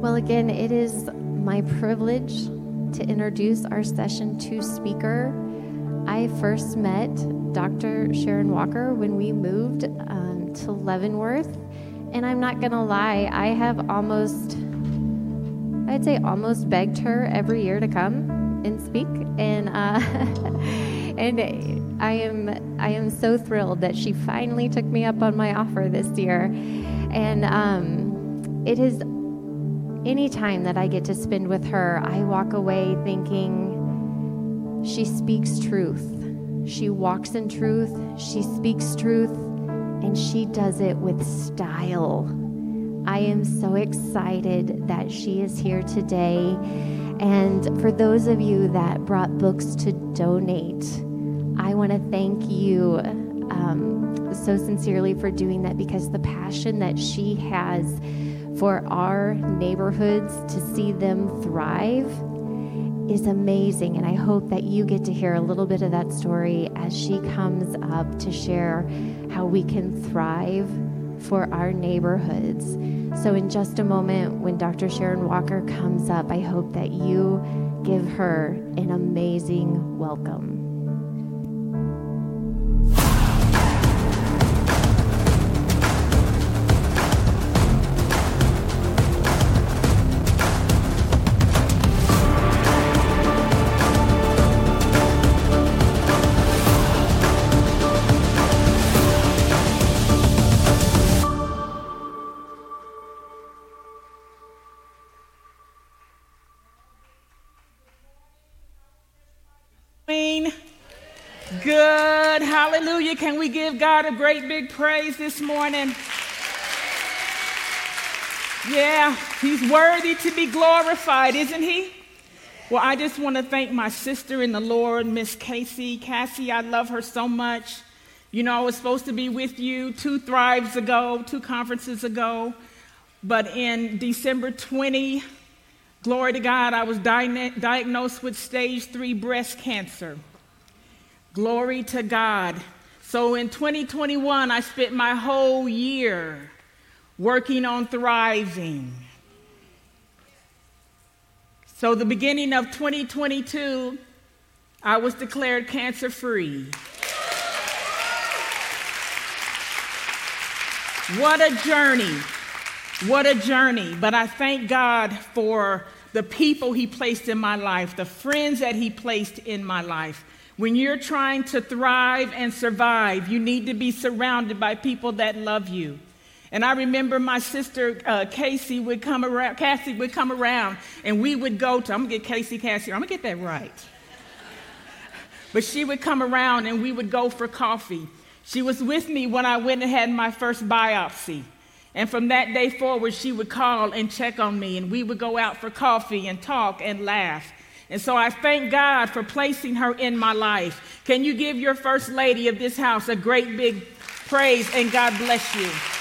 Well, again, it is my privilege to introduce our session two speaker. I first met Dr. Sharon Walker when we moved um, to Leavenworth. And I'm not going to lie, I have almost, I'd say almost begged her every year to come and speak. And, uh, and I am, I am so thrilled that she finally took me up on my offer this year. And um, it is any time that I get to spend with her, I walk away thinking she speaks truth. She walks in truth, she speaks truth, and she does it with style. I am so excited that she is here today. And for those of you that brought books to donate, I want to thank you um, so sincerely for doing that because the passion that she has for our neighborhoods to see them thrive is amazing. And I hope that you get to hear a little bit of that story as she comes up to share how we can thrive for our neighborhoods. So, in just a moment, when Dr. Sharon Walker comes up, I hope that you give her an amazing welcome. Can we give God a great big praise this morning? Yeah, he's worthy to be glorified, isn't he? Well, I just want to thank my sister in the Lord, Miss Casey. Cassie, I love her so much. You know, I was supposed to be with you two thrives ago, two conferences ago, but in December 20, glory to God, I was di- diagnosed with stage three breast cancer. Glory to God. So in 2021, I spent my whole year working on thriving. So, the beginning of 2022, I was declared cancer free. What a journey. What a journey. But I thank God for the people He placed in my life, the friends that He placed in my life. When you're trying to thrive and survive, you need to be surrounded by people that love you. And I remember my sister uh, Casey would come around, Cassie would come around, and we would go to, I'm gonna get Casey Cassie, I'm gonna get that right. but she would come around and we would go for coffee. She was with me when I went and had my first biopsy. And from that day forward, she would call and check on me, and we would go out for coffee and talk and laugh. And so I thank God for placing her in my life. Can you give your first lady of this house a great big praise and God bless you?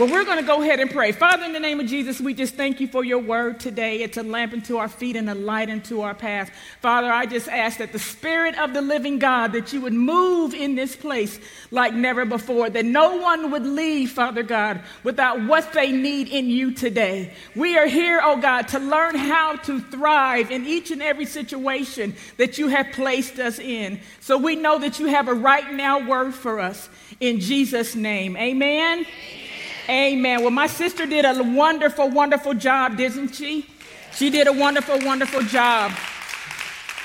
But we're going to go ahead and pray. Father, in the name of Jesus, we just thank you for your word today. It's a lamp unto our feet and a light unto our path. Father, I just ask that the Spirit of the living God, that you would move in this place like never before, that no one would leave, Father God, without what they need in you today. We are here, oh God, to learn how to thrive in each and every situation that you have placed us in. So we know that you have a right now word for us. In Jesus' name, amen. amen. Amen. Well, my sister did a wonderful, wonderful job, didn't she? She did a wonderful, wonderful job.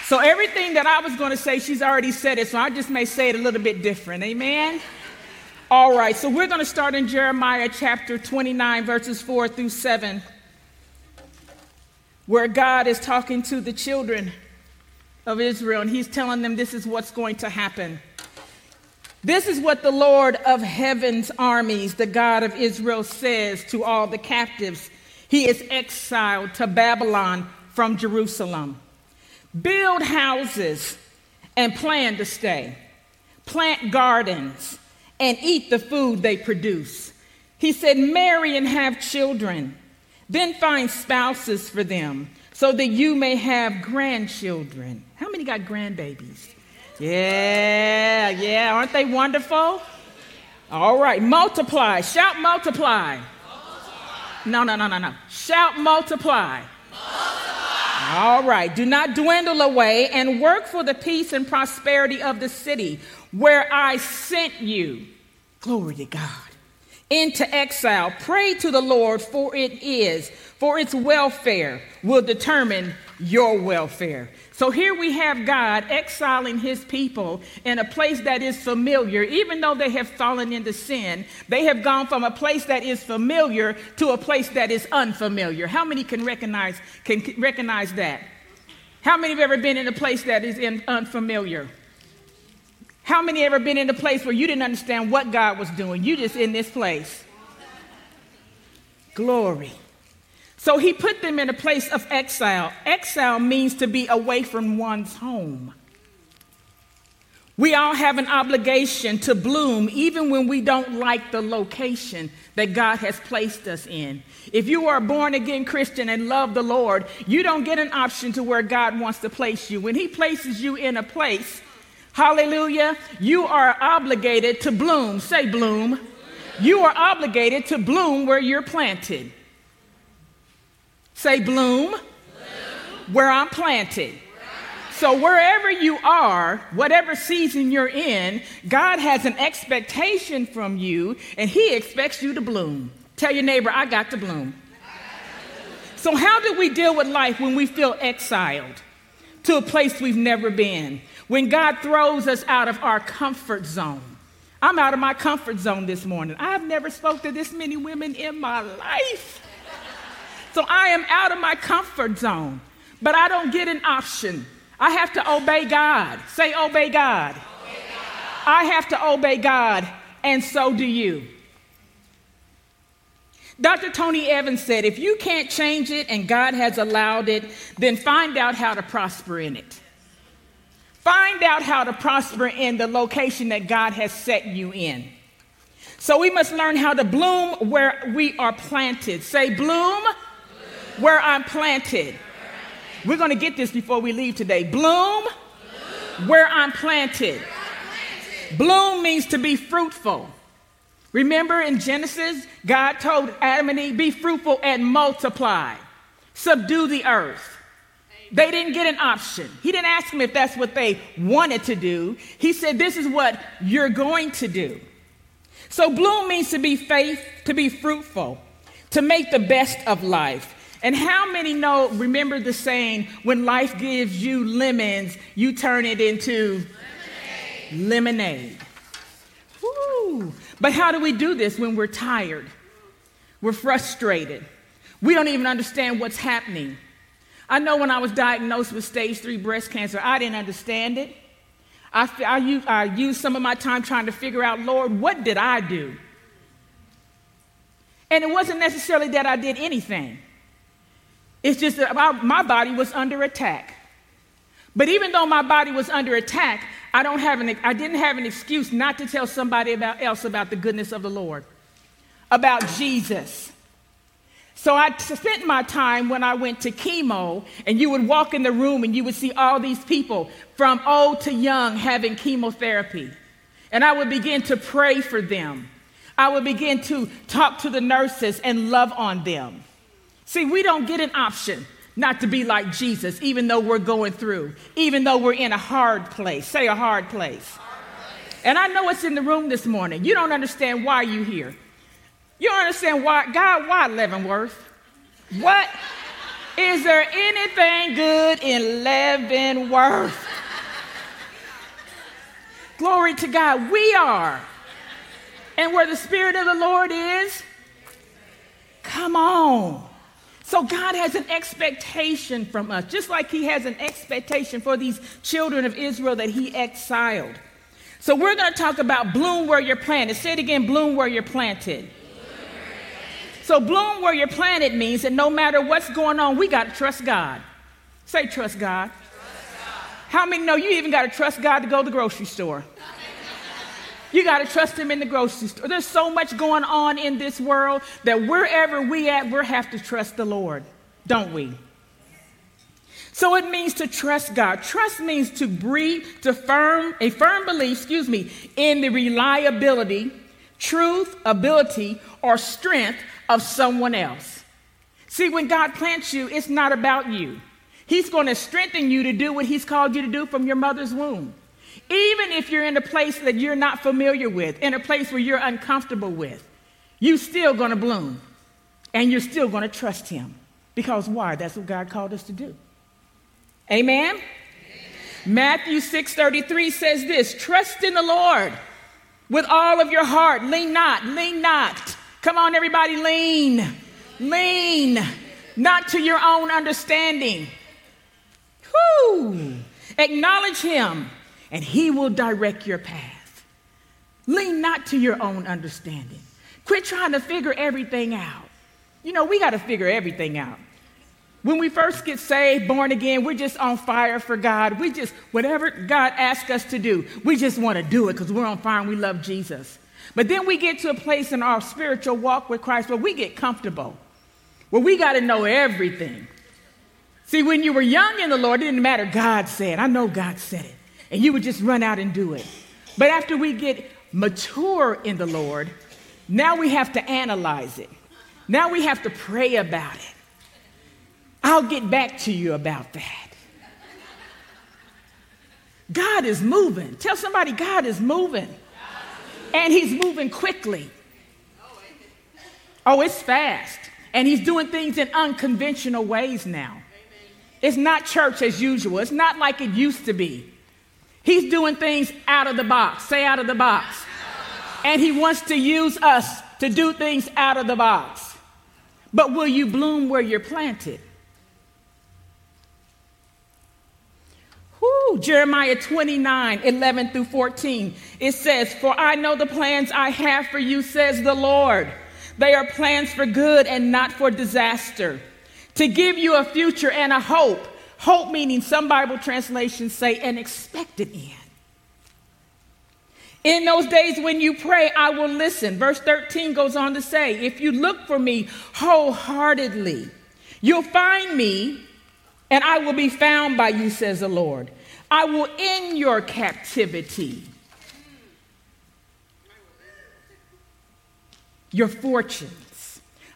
So, everything that I was going to say, she's already said it, so I just may say it a little bit different. Amen? All right, so we're going to start in Jeremiah chapter 29, verses 4 through 7, where God is talking to the children of Israel, and He's telling them this is what's going to happen. This is what the Lord of heaven's armies, the God of Israel, says to all the captives he is exiled to Babylon from Jerusalem. Build houses and plan to stay, plant gardens and eat the food they produce. He said, Marry and have children, then find spouses for them so that you may have grandchildren. How many got grandbabies? Yeah, yeah. Aren't they wonderful? All right, multiply. Shout multiply. multiply. No, no, no, no, no. Shout multiply. multiply. All right, do not dwindle away and work for the peace and prosperity of the city where I sent you. Glory to God. Into exile. Pray to the Lord, for it is, for its welfare will determine your welfare. So here we have God exiling his people in a place that is familiar. Even though they have fallen into sin, they have gone from a place that is familiar to a place that is unfamiliar. How many can recognize, can recognize that? How many have ever been in a place that is in unfamiliar? How many ever been in a place where you didn't understand what God was doing? You just in this place. Glory. So he put them in a place of exile. Exile means to be away from one's home. We all have an obligation to bloom even when we don't like the location that God has placed us in. If you are a born again Christian and love the Lord, you don't get an option to where God wants to place you. When He places you in a place, hallelujah, you are obligated to bloom. Say, bloom. You are obligated to bloom where you're planted. Say bloom, bloom. where I'm planted. So, wherever you are, whatever season you're in, God has an expectation from you, and He expects you to bloom. Tell your neighbor, I got to bloom. So, how do we deal with life when we feel exiled to a place we've never been? When God throws us out of our comfort zone. I'm out of my comfort zone this morning. I've never spoke to this many women in my life. So I am out of my comfort zone, but I don't get an option. I have to obey God. Say, obey God. I have to obey God, and so do you. Dr. Tony Evans said, if you can't change it and God has allowed it, then find out how to prosper in it. Find out how to prosper in the location that God has set you in. So we must learn how to bloom where we are planted. Say, bloom where I'm planted. We're going to get this before we leave today. Bloom, where I'm planted. Bloom means to be fruitful. Remember in Genesis, God told Adam and Eve, be fruitful and multiply, subdue the earth. They didn't get an option. He didn't ask them if that's what they wanted to do. He said, This is what you're going to do. So, bloom means to be faith, to be fruitful, to make the best of life. And how many know, remember the saying, when life gives you lemons, you turn it into lemonade. lemonade. Woo. But how do we do this when we're tired? We're frustrated. We don't even understand what's happening. I know when I was diagnosed with stage three breast cancer, I didn't understand it. I, I, I used some of my time trying to figure out, Lord, what did I do? And it wasn't necessarily that I did anything. It's just that my body was under attack. But even though my body was under attack, I, don't have an, I didn't have an excuse not to tell somebody about, else about the goodness of the Lord, about Jesus. So I spent my time when I went to chemo, and you would walk in the room and you would see all these people from old to young having chemotherapy. And I would begin to pray for them. I would begin to talk to the nurses and love on them. See, we don't get an option not to be like Jesus, even though we're going through, even though we're in a hard place. Say a hard place. And I know it's in the room this morning. You don't understand why you're here. You don't understand why, God, why Leavenworth? What? Is there anything good in Leavenworth? Glory to God. We are. And where the Spirit of the Lord is, come on. So God has an expectation from us, just like He has an expectation for these children of Israel that He exiled. So we're going to talk about bloom where you're planted. Say it again bloom where you're planted. So, bloom where you're planted means that no matter what's going on, we got to trust God. Say, trust God. trust God. How many know you even got to trust God to go to the grocery store? You got to trust him in the grocery store. There's so much going on in this world that wherever we at, we have to trust the Lord, don't we? So it means to trust God. Trust means to breathe, to firm, a firm belief, excuse me, in the reliability, truth, ability, or strength of someone else. See, when God plants you, it's not about you. He's going to strengthen you to do what He's called you to do from your mother's womb. Even if you're in a place that you're not familiar with, in a place where you're uncomfortable with, you're still going to bloom and you're still going to trust Him. Because why? That's what God called us to do. Amen? Matthew 6:33 says this, trust in the Lord with all of your heart. Lean not, lean not. Come on, everybody, lean. Lean, not to your own understanding. Whoo! Acknowledge him, and he will direct your path. Lean not to your own understanding. Quit trying to figure everything out. You know, we got to figure everything out. When we first get saved, born again, we're just on fire for God. We just, whatever God asks us to do, we just want to do it because we're on fire and we love Jesus. But then we get to a place in our spiritual walk with Christ where we get comfortable, where we got to know everything. See, when you were young in the Lord, it didn't matter. God said, I know God said it. And you would just run out and do it. But after we get mature in the Lord, now we have to analyze it. Now we have to pray about it. I'll get back to you about that. God is moving. Tell somebody, God is moving. And He's moving quickly. Oh, it's fast. And He's doing things in unconventional ways now. It's not church as usual, it's not like it used to be. He's doing things out of the box. Say out of the box. And He wants to use us to do things out of the box. But will you bloom where you're planted? Woo, Jeremiah 29, 11 through 14. It says, For I know the plans I have for you, says the Lord. They are plans for good and not for disaster, to give you a future and a hope. Hope meaning some Bible translations say an expected end. In those days when you pray, I will listen. Verse 13 goes on to say, If you look for me wholeheartedly, you'll find me and I will be found by you, says the Lord. I will end your captivity, your fortunes.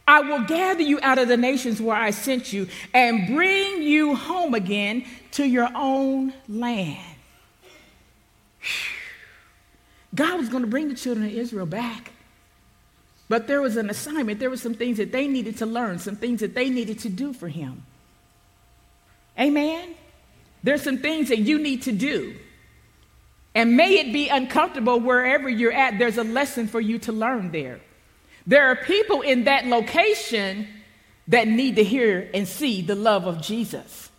I will gather you out of the nations where I sent you and bring you home again to your own land. God was going to bring the children of Israel back. But there was an assignment. There were some things that they needed to learn, some things that they needed to do for him. Amen? There's some things that you need to do. And may it be uncomfortable wherever you're at, there's a lesson for you to learn there. There are people in that location that need to hear and see the love of Jesus.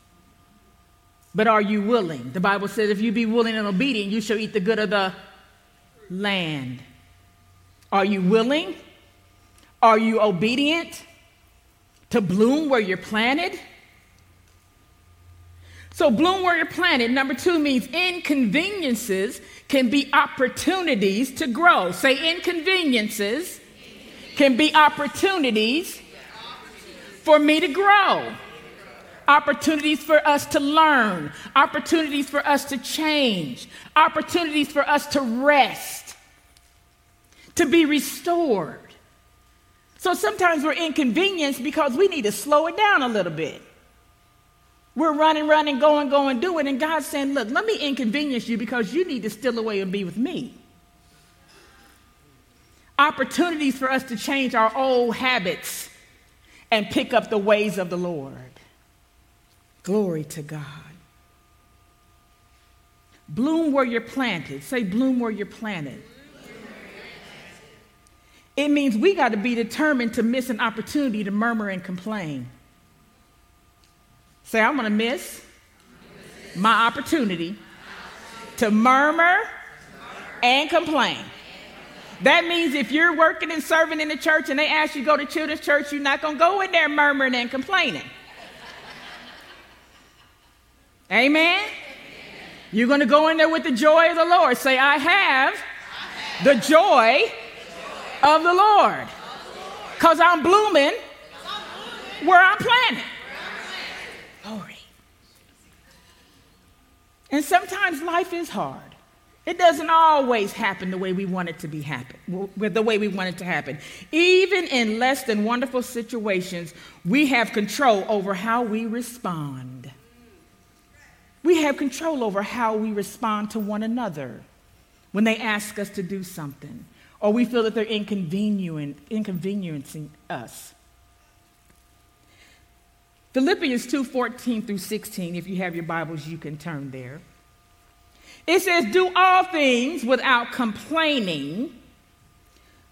But are you willing? The Bible says, if you be willing and obedient, you shall eat the good of the land. Are you willing? Are you obedient to bloom where you're planted? So, bloom where you're planted, number two, means inconveniences can be opportunities to grow. Say, inconveniences can be opportunities for me to grow. Opportunities for us to learn, opportunities for us to change, opportunities for us to rest, to be restored. So sometimes we're inconvenienced because we need to slow it down a little bit. We're running, running, going, going, doing. And God's saying, Look, let me inconvenience you because you need to steal away and be with me. Opportunities for us to change our old habits and pick up the ways of the Lord. Glory to God. Bloom where you're planted. Say, bloom where you're planted. It means we got to be determined to miss an opportunity to murmur and complain. Say, I'm going to miss my opportunity to murmur and complain. That means if you're working and serving in the church and they ask you to go to children's church, you're not going to go in there murmuring and complaining. Amen? You're going to go in there with the joy of the Lord. Say, I have the joy of the Lord. Because I'm blooming where I'm planted. Glory. And sometimes life is hard. It doesn't always happen the way we want it to be happen, the way we want it to happen. Even in less than wonderful situations, we have control over how we respond. We have control over how we respond to one another when they ask us to do something, or we feel that they're inconveniencing us. Philippians 2 14 through 16, if you have your Bibles, you can turn there. It says, Do all things without complaining,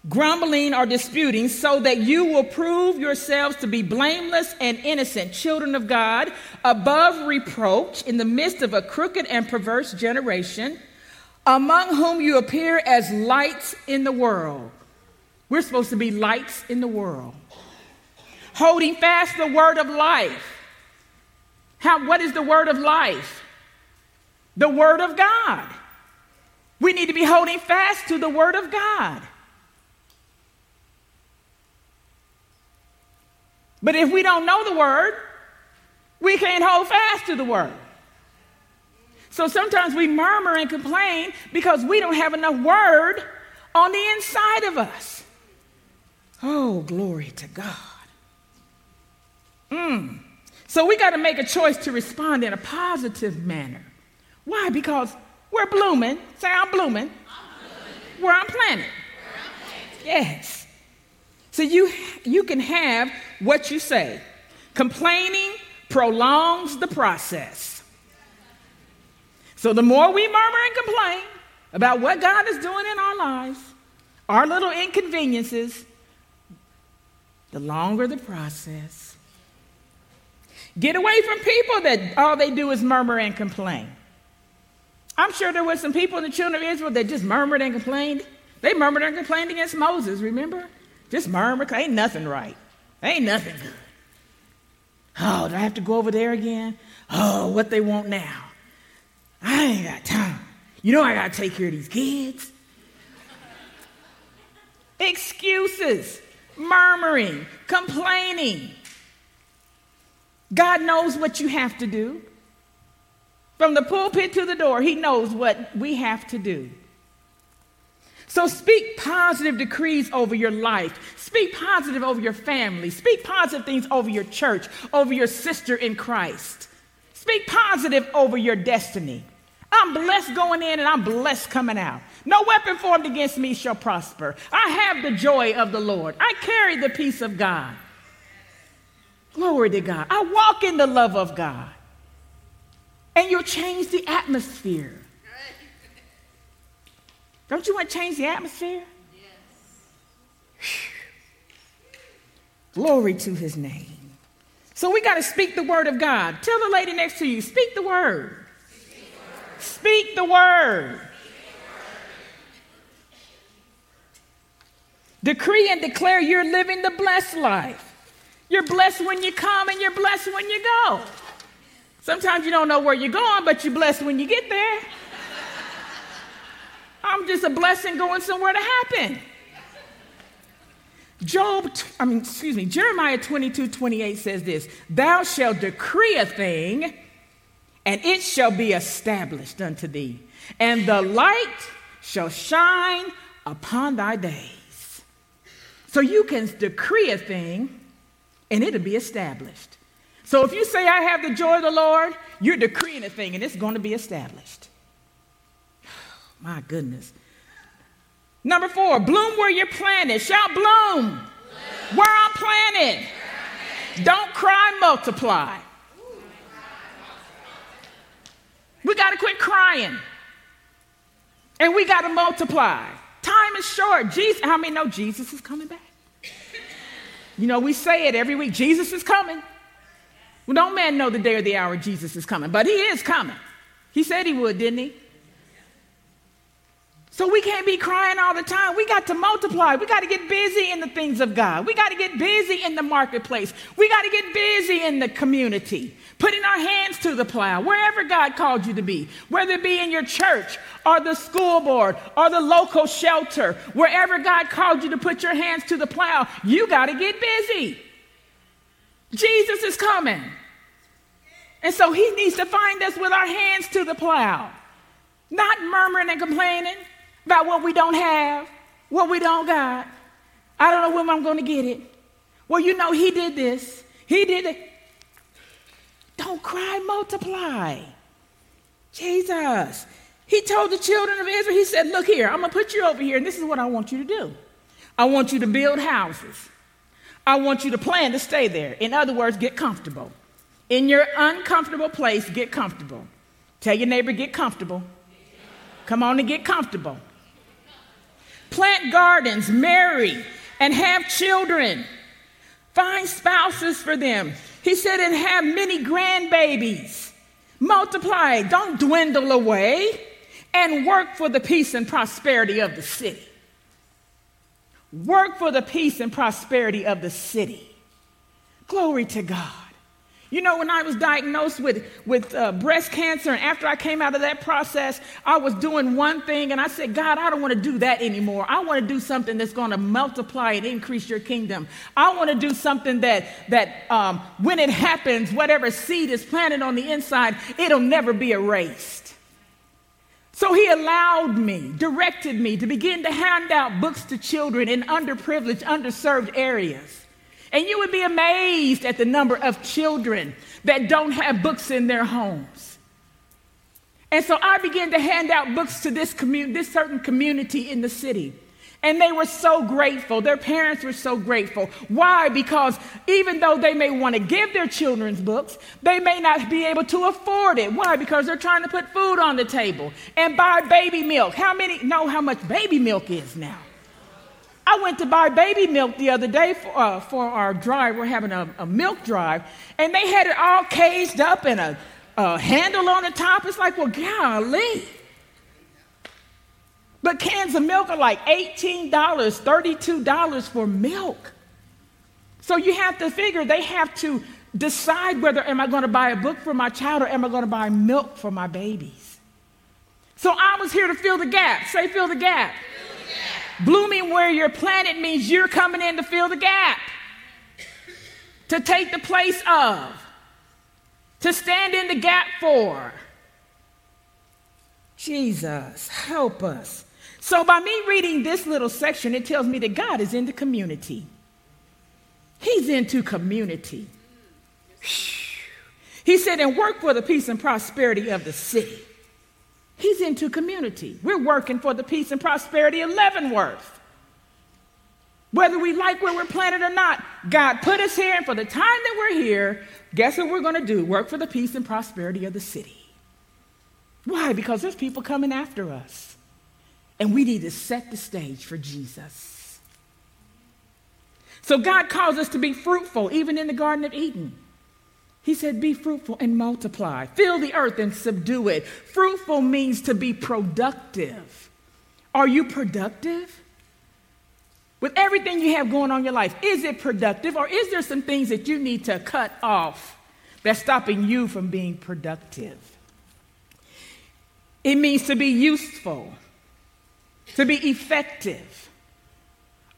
grumbling, or disputing, so that you will prove yourselves to be blameless and innocent, children of God, above reproach, in the midst of a crooked and perverse generation, among whom you appear as lights in the world. We're supposed to be lights in the world, holding fast the word of life. How, what is the word of life? The Word of God. We need to be holding fast to the Word of God. But if we don't know the Word, we can't hold fast to the Word. So sometimes we murmur and complain because we don't have enough Word on the inside of us. Oh, glory to God. Mm. So we got to make a choice to respond in a positive manner. Why? Because we're blooming. Say, I'm blooming. Where I'm planted. Yes. So you, you can have what you say. Complaining prolongs the process. So the more we murmur and complain about what God is doing in our lives, our little inconveniences, the longer the process. Get away from people that all they do is murmur and complain. I'm sure there were some people in the children of Israel that just murmured and complained. They murmured and complained against Moses, remember? Just murmured, ain't nothing right. Ain't nothing good. Oh, do I have to go over there again? Oh, what they want now. I ain't got time. You know I got to take care of these kids. Excuses, murmuring, complaining. God knows what you have to do. From the pulpit to the door, He knows what we have to do. So speak positive decrees over your life. Speak positive over your family. Speak positive things over your church, over your sister in Christ. Speak positive over your destiny. I'm blessed going in and I'm blessed coming out. No weapon formed against me shall prosper. I have the joy of the Lord. I carry the peace of God. Glory to God. I walk in the love of God and you'll change the atmosphere. Don't you want to change the atmosphere? Yes. Glory to his name. So we got to speak the word of God. Tell the lady next to you, speak the word. Speak the word. Decree and declare you're living the blessed life. You're blessed when you come and you're blessed when you go. Sometimes you don't know where you're going, but you're blessed when you get there. I'm just a blessing going somewhere to happen. Job, I mean, excuse me, Jeremiah 22, 28 says this Thou shalt decree a thing, and it shall be established unto thee, and the light shall shine upon thy days. So you can decree a thing, and it'll be established. So if you say, I have the joy of the Lord, you're decreeing a thing and it's going to be established. My goodness. Number four, bloom where you're planted. Shout bloom. bloom. Where I'm planted. Don't cry, multiply. We got to quit crying. And we got to multiply. Time is short. Jesus, how many know Jesus is coming back? You know, we say it every week Jesus is coming. Well, no man know the day or the hour Jesus is coming, but he is coming. He said he would, didn't he? So we can't be crying all the time. We got to multiply. We got to get busy in the things of God. We got to get busy in the marketplace. We got to get busy in the community, putting our hands to the plow, wherever God called you to be, whether it be in your church or the school board or the local shelter, wherever God called you to put your hands to the plow, you got to get busy. Jesus is coming. And so he needs to find us with our hands to the plow. Not murmuring and complaining about what we don't have, what we don't got. I don't know when I'm going to get it. Well, you know, he did this. He did it. Don't cry, multiply. Jesus. He told the children of Israel, he said, Look here, I'm going to put you over here, and this is what I want you to do. I want you to build houses. I want you to plan to stay there. In other words, get comfortable. In your uncomfortable place, get comfortable. Tell your neighbor, get comfortable. Come on and get comfortable. Plant gardens, marry, and have children. Find spouses for them. He said, and have many grandbabies. Multiply, don't dwindle away, and work for the peace and prosperity of the city. Work for the peace and prosperity of the city. Glory to God. You know, when I was diagnosed with, with uh, breast cancer, and after I came out of that process, I was doing one thing, and I said, God, I don't want to do that anymore. I want to do something that's going to multiply and increase your kingdom. I want to do something that, that um, when it happens, whatever seed is planted on the inside, it'll never be erased. So he allowed me, directed me to begin to hand out books to children in underprivileged, underserved areas. And you would be amazed at the number of children that don't have books in their homes. And so I began to hand out books to this, commun- this certain community in the city. And they were so grateful. Their parents were so grateful. Why? Because even though they may want to give their children's books, they may not be able to afford it. Why? Because they're trying to put food on the table and buy baby milk. How many know how much baby milk is now? I went to buy baby milk the other day for, uh, for our drive. We're having a, a, milk drive, and they had it all caged up and a, a handle on the top. It's like, well, golly. But cans of milk are like $18, $32 for milk. So you have to figure they have to decide whether am I going to buy a book for my child or am I going to buy milk for my babies. So I was here to fill the gap. Say, fill the gap. Blooming where you're planted means you're coming in to fill the gap, to take the place of, to stand in the gap for. Jesus, help us. So, by me reading this little section, it tells me that God is into community. He's into community. He said, and work for the peace and prosperity of the city. He's into community. We're working for the peace and prosperity of Leavenworth. Whether we like where we're planted or not, God put us here, and for the time that we're here, guess what we're going to do? Work for the peace and prosperity of the city. Why? Because there's people coming after us. And we need to set the stage for Jesus. So God calls us to be fruitful, even in the Garden of Eden. He said, Be fruitful and multiply, fill the earth and subdue it. Fruitful means to be productive. Are you productive? With everything you have going on in your life, is it productive or is there some things that you need to cut off that's stopping you from being productive? It means to be useful, to be effective.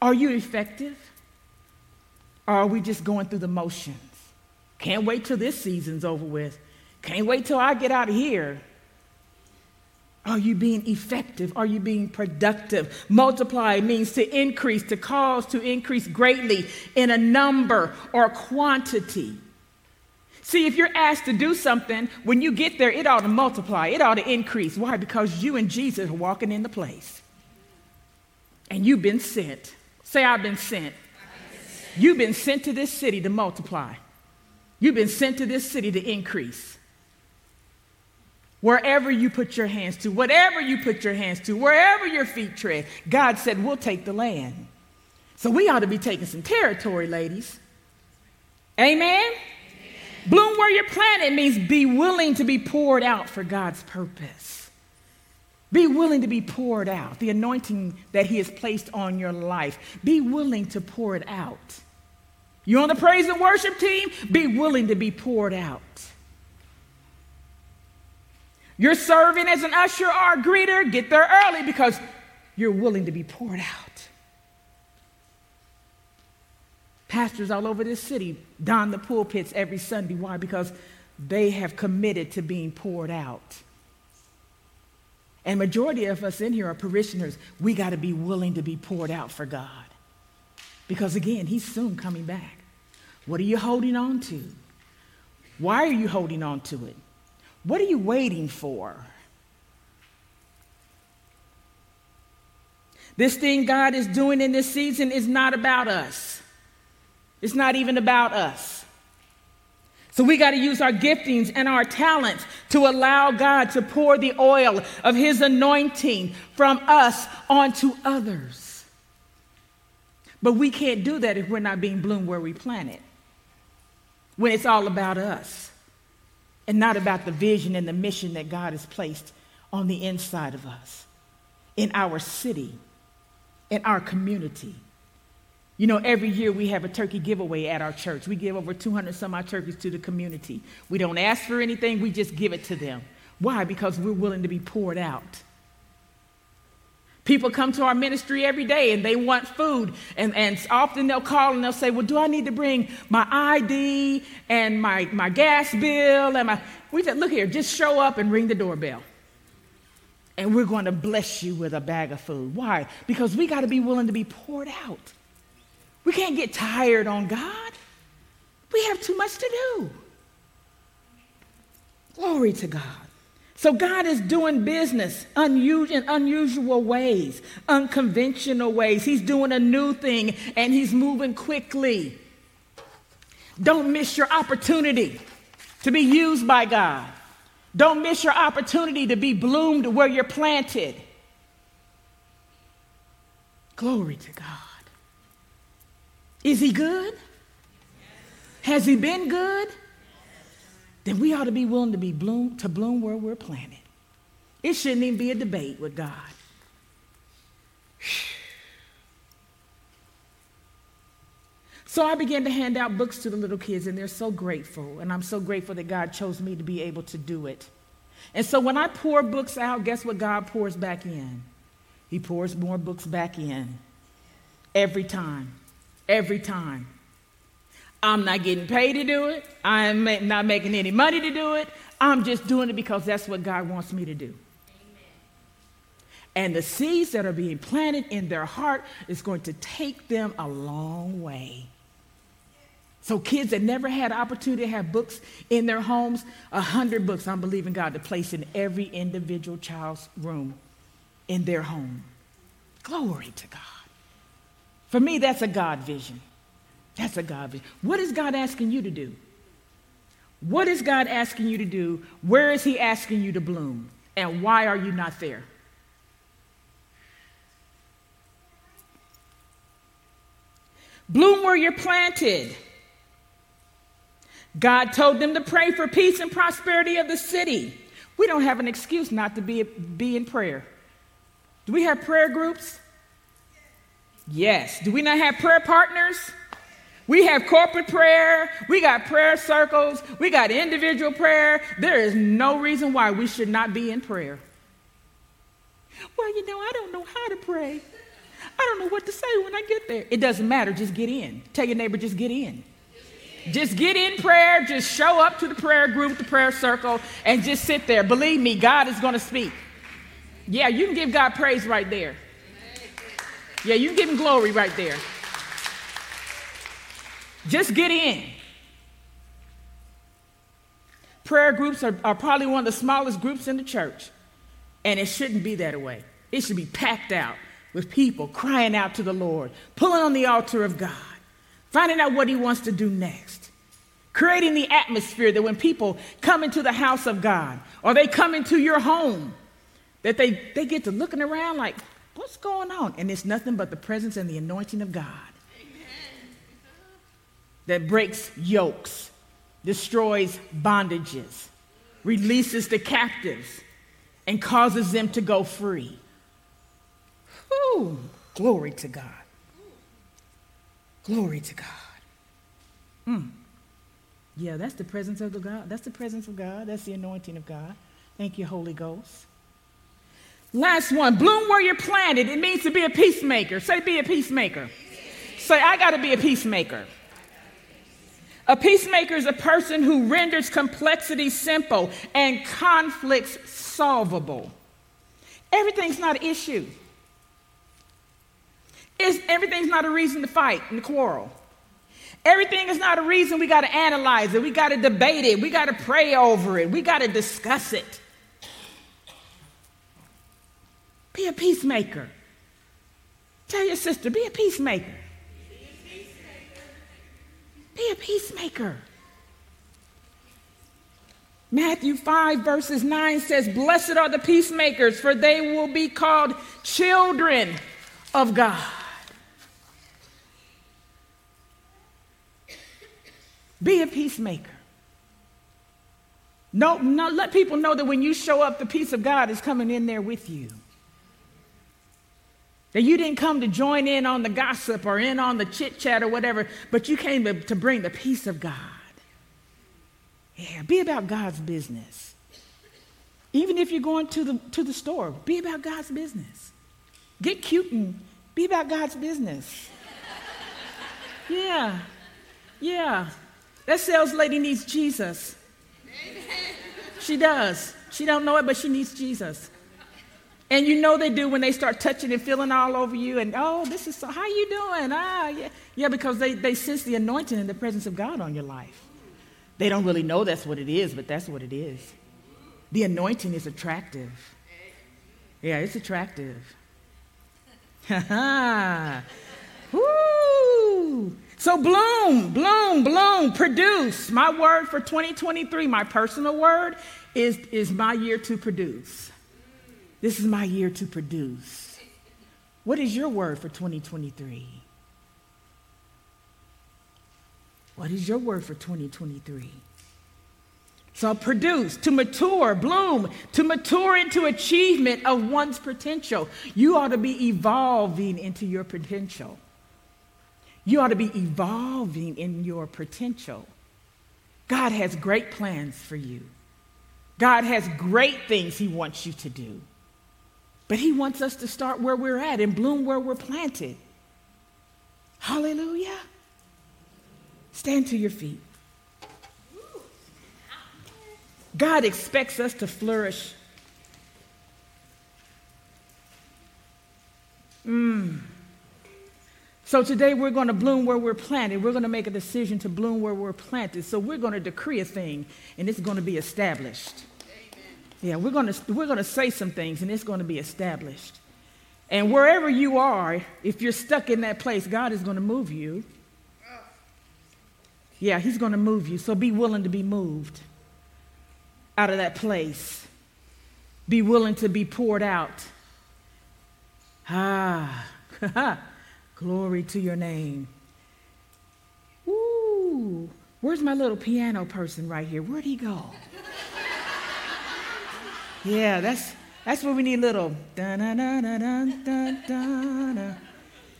Are you effective? Or are we just going through the motions? Can't wait till this season's over with. Can't wait till I get out of here. Are you being effective? Are you being productive? Multiply means to increase, to cause to increase greatly in a number or quantity. See, if you're asked to do something, when you get there, it ought to multiply, it ought to increase. Why? Because you and Jesus are walking in the place. And you've been sent. Say, I've been sent. You've been sent to this city to multiply. You've been sent to this city to increase. Wherever you put your hands to, whatever you put your hands to, wherever your feet tread, God said, We'll take the land. So we ought to be taking some territory, ladies. Amen? Amen? Bloom where you're planted means be willing to be poured out for God's purpose. Be willing to be poured out. The anointing that He has placed on your life, be willing to pour it out. You're on the praise and worship team? Be willing to be poured out. You're serving as an usher or a greeter, get there early because you're willing to be poured out. Pastors all over this city don the pulpits every Sunday. Why? Because they have committed to being poured out. And majority of us in here are parishioners. We got to be willing to be poured out for God. Because again, he's soon coming back. What are you holding on to? Why are you holding on to it? What are you waiting for? This thing God is doing in this season is not about us. It's not even about us. So we got to use our giftings and our talents to allow God to pour the oil of His anointing from us onto others. But we can't do that if we're not being bloomed where we plant it. When it's all about us and not about the vision and the mission that God has placed on the inside of us, in our city, in our community. You know, every year we have a turkey giveaway at our church. We give over 200 some odd turkeys to the community. We don't ask for anything, we just give it to them. Why? Because we're willing to be poured out. People come to our ministry every day and they want food. And, and often they'll call and they'll say, Well, do I need to bring my ID and my, my gas bill? And my. We said, Look here, just show up and ring the doorbell. And we're going to bless you with a bag of food. Why? Because we got to be willing to be poured out. We can't get tired on God. We have too much to do. Glory to God. So God is doing business in unusual ways, unconventional ways. He's doing a new thing and he's moving quickly. Don't miss your opportunity to be used by God. Don't miss your opportunity to be bloomed where you're planted. Glory to God. Is he good? Has he been good? then we ought to be willing to be bloom to bloom where we're planted. It shouldn't even be a debate with God. So I began to hand out books to the little kids, and they're so grateful. And I'm so grateful that God chose me to be able to do it. And so when I pour books out, guess what God pours back in? He pours more books back in. Every time. Every time. I'm not getting paid to do it. I'm not making any money to do it. I'm just doing it because that's what God wants me to do. And the seeds that are being planted in their heart is going to take them a long way. So kids that never had opportunity to have books in their homes, a hundred books I'm believing God to place in every individual child's room in their home. Glory to God. For me, that's a God vision. That's a God vision. What is God asking you to do? What is God asking you to do? Where is He asking you to bloom? And why are you not there? Bloom where you're planted. God told them to pray for peace and prosperity of the city. We don't have an excuse not to be, be in prayer. Do we have prayer groups? Yes. Do we not have prayer partners? We have corporate prayer, we got prayer circles, we got individual prayer. There is no reason why we should not be in prayer. Well, you know, I don't know how to pray. I don't know what to say when I get there. It doesn't matter, just get in. Tell your neighbor, just get in. Just get in prayer, just show up to the prayer group, the prayer circle, and just sit there. Believe me, God is going to speak. Yeah, you can give God praise right there. Yeah, you give him glory right there. Just get in. Prayer groups are, are probably one of the smallest groups in the church, and it shouldn't be that way. It should be packed out with people crying out to the Lord, pulling on the altar of God, finding out what He wants to do next, creating the atmosphere that when people come into the house of God or they come into your home, that they, they get to looking around like, what's going on? And it's nothing but the presence and the anointing of God that breaks yokes, destroys bondages, releases the captives, and causes them to go free. Whew. Glory to God. Glory to God. Mm. Yeah, that's the presence of the God. That's the presence of God. That's the anointing of God. Thank you, Holy Ghost. Last one. Bloom where you're planted. It means to be a peacemaker. Say, be a peacemaker. Say, I got to be a peacemaker. A peacemaker is a person who renders complexity simple and conflicts solvable. Everything's not an issue. It's, everything's not a reason to fight and to quarrel. Everything is not a reason we got to analyze it. We got to debate it. We got to pray over it. We got to discuss it. Be a peacemaker. Tell your sister, be a peacemaker. Be a peacemaker. Matthew 5, verses 9 says, Blessed are the peacemakers, for they will be called children of God. Be a peacemaker. No, no, let people know that when you show up, the peace of God is coming in there with you. That you didn't come to join in on the gossip or in on the chit chat or whatever, but you came to, bring the peace of God. Yeah, be about God's business. Even if you're going to the, to the store, be about God's business. Get cute and be about God's business. Yeah, yeah. That sales lady needs Jesus. She does. She don't know it, but she needs Jesus. And you know they do when they start touching and feeling all over you and oh, this is so how you doing? Ah, yeah. Yeah, because they, they sense the anointing and the presence of God on your life. They don't really know that's what it is, but that's what it is. The anointing is attractive. Yeah, it's attractive. Woo! So bloom, bloom, bloom, produce. My word for 2023, my personal word, is, is my year to produce. This is my year to produce. What is your word for 2023? What is your word for 2023? So produce, to mature, bloom, to mature into achievement of one's potential. You ought to be evolving into your potential. You ought to be evolving in your potential. God has great plans for you. God has great things He wants you to do. But He wants us to start where we're at and bloom where we're planted. Hallelujah. Stand to your feet. God expects us to flourish. Mm. So today we're going to bloom where we're planted. We're going to make a decision to bloom where we're planted. So we're going to decree a thing, and it's going to be established. Yeah, we're going to we're going to say some things, and it's going to be established. And wherever you are, if you're stuck in that place, God is going to move you. Yeah, He's going to move you. So be willing to be moved out of that place. Be willing to be poured out. Ah. Glory to your name. Ooh, where's my little piano person right here? Where'd he go? Yeah, that's that's where we need a little.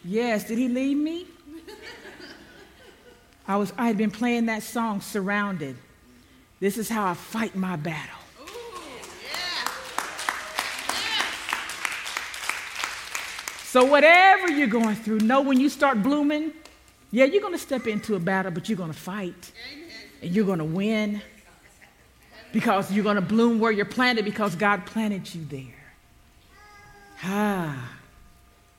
Yes, did he leave me? I was I had been playing that song Surrounded. This is how I fight my battle. So, whatever you're going through, know when you start blooming, yeah, you're going to step into a battle, but you're going to fight. And you're going to win because you're going to bloom where you're planted because God planted you there. Ah,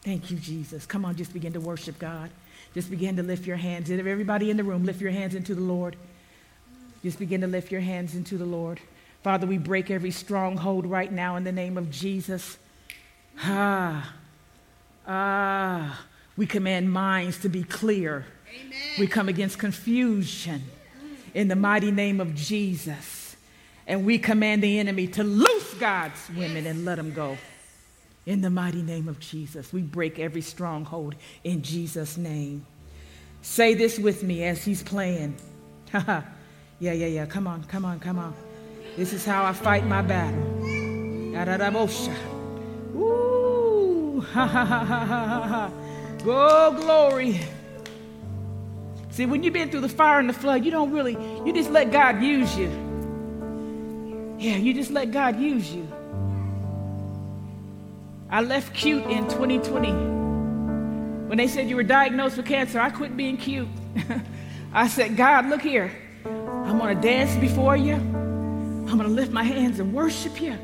thank you, Jesus. Come on, just begin to worship God. Just begin to lift your hands. Everybody in the room, lift your hands into the Lord. Just begin to lift your hands into the Lord. Father, we break every stronghold right now in the name of Jesus. Ah. Ah, we command minds to be clear. Amen. We come against confusion in the mighty name of Jesus. And we command the enemy to loose God's women and let them go. In the mighty name of Jesus, we break every stronghold in Jesus' name. Say this with me as he's playing. yeah, yeah, yeah. Come on, come on, come on. This is how I fight my battle. Ooh. Ha ha ha ha ha ha. Oh, glory. See, when you've been through the fire and the flood, you don't really, you just let God use you. Yeah, you just let God use you. I left cute in 2020. When they said you were diagnosed with cancer, I quit being cute. I said, God, look here. I'm going to dance before you. I'm going to lift my hands and worship you.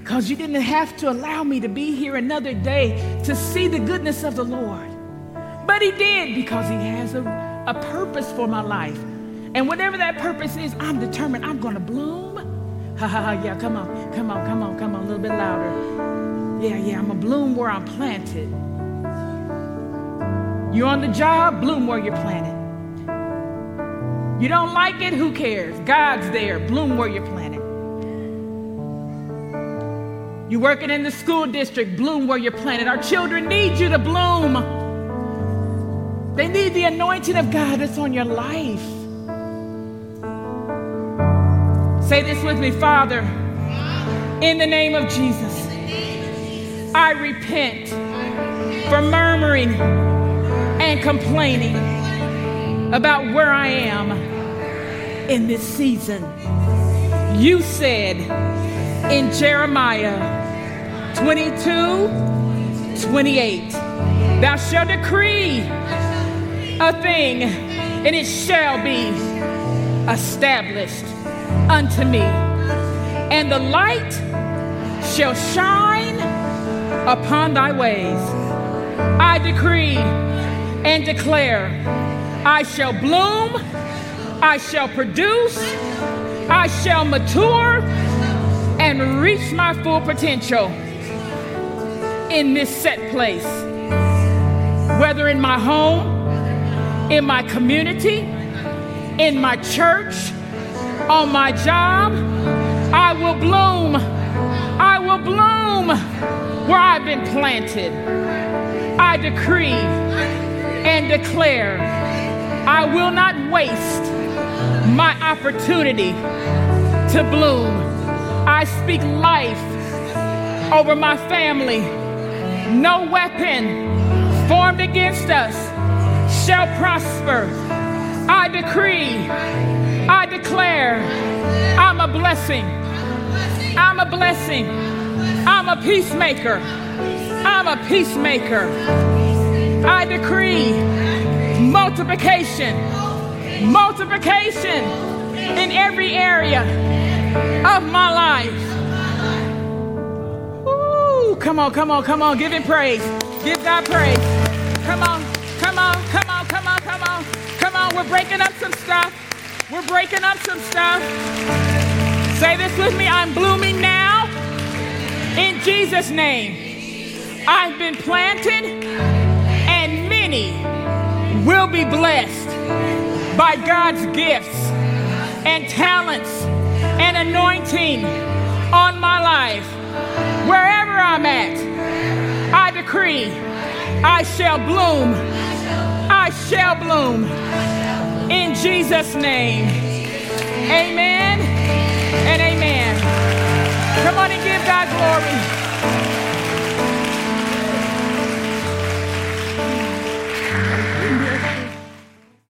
because you didn't have to allow me to be here another day to see the goodness of the Lord. But He did because He has a, a purpose for my life. And whatever that purpose is, I'm determined I'm going to bloom. Ha ha ha, yeah, come on, come on, come on, come on, a little bit louder. Yeah, yeah, I'm going to bloom where I'm planted. You're on the job, bloom where you're planted. You don't like it, who cares? God's there, bloom where you're planted. You're working in the school district, bloom where you're planted. Our children need you to bloom. They need the anointing of God that's on your life. Say this with me, Father. In the name of Jesus, I repent for murmuring and complaining about where I am in this season. You said in Jeremiah 22 28, Thou shalt decree a thing, and it shall be established unto me. And the light shall shine upon thy ways. I decree and declare I shall bloom, I shall produce, I shall mature and reach my full potential in this set place, whether in my home, in my community, in my church, on my job. I will bloom. I will bloom where I've been planted. I decree and declare I will not waste my opportunity to bloom. I speak life over my family. No weapon formed against us shall prosper. I decree, I declare, I'm a blessing. I'm a blessing. I'm a peacemaker. I'm a peacemaker. I decree multiplication, multiplication in every area of my life. Ooh, come on, come on, come on. Give him praise. Give God praise. Come on, come on, come on, come on, come on. Come on, we're breaking up some stuff. We're breaking up some stuff. Say this with me I'm blooming now in Jesus' name. I've been planted, and many will be blessed by God's gifts and talents and anointing on my life. Wherever I'm at, I decree I shall bloom. I shall bloom in Jesus' name. Amen and amen. Come on and give God glory.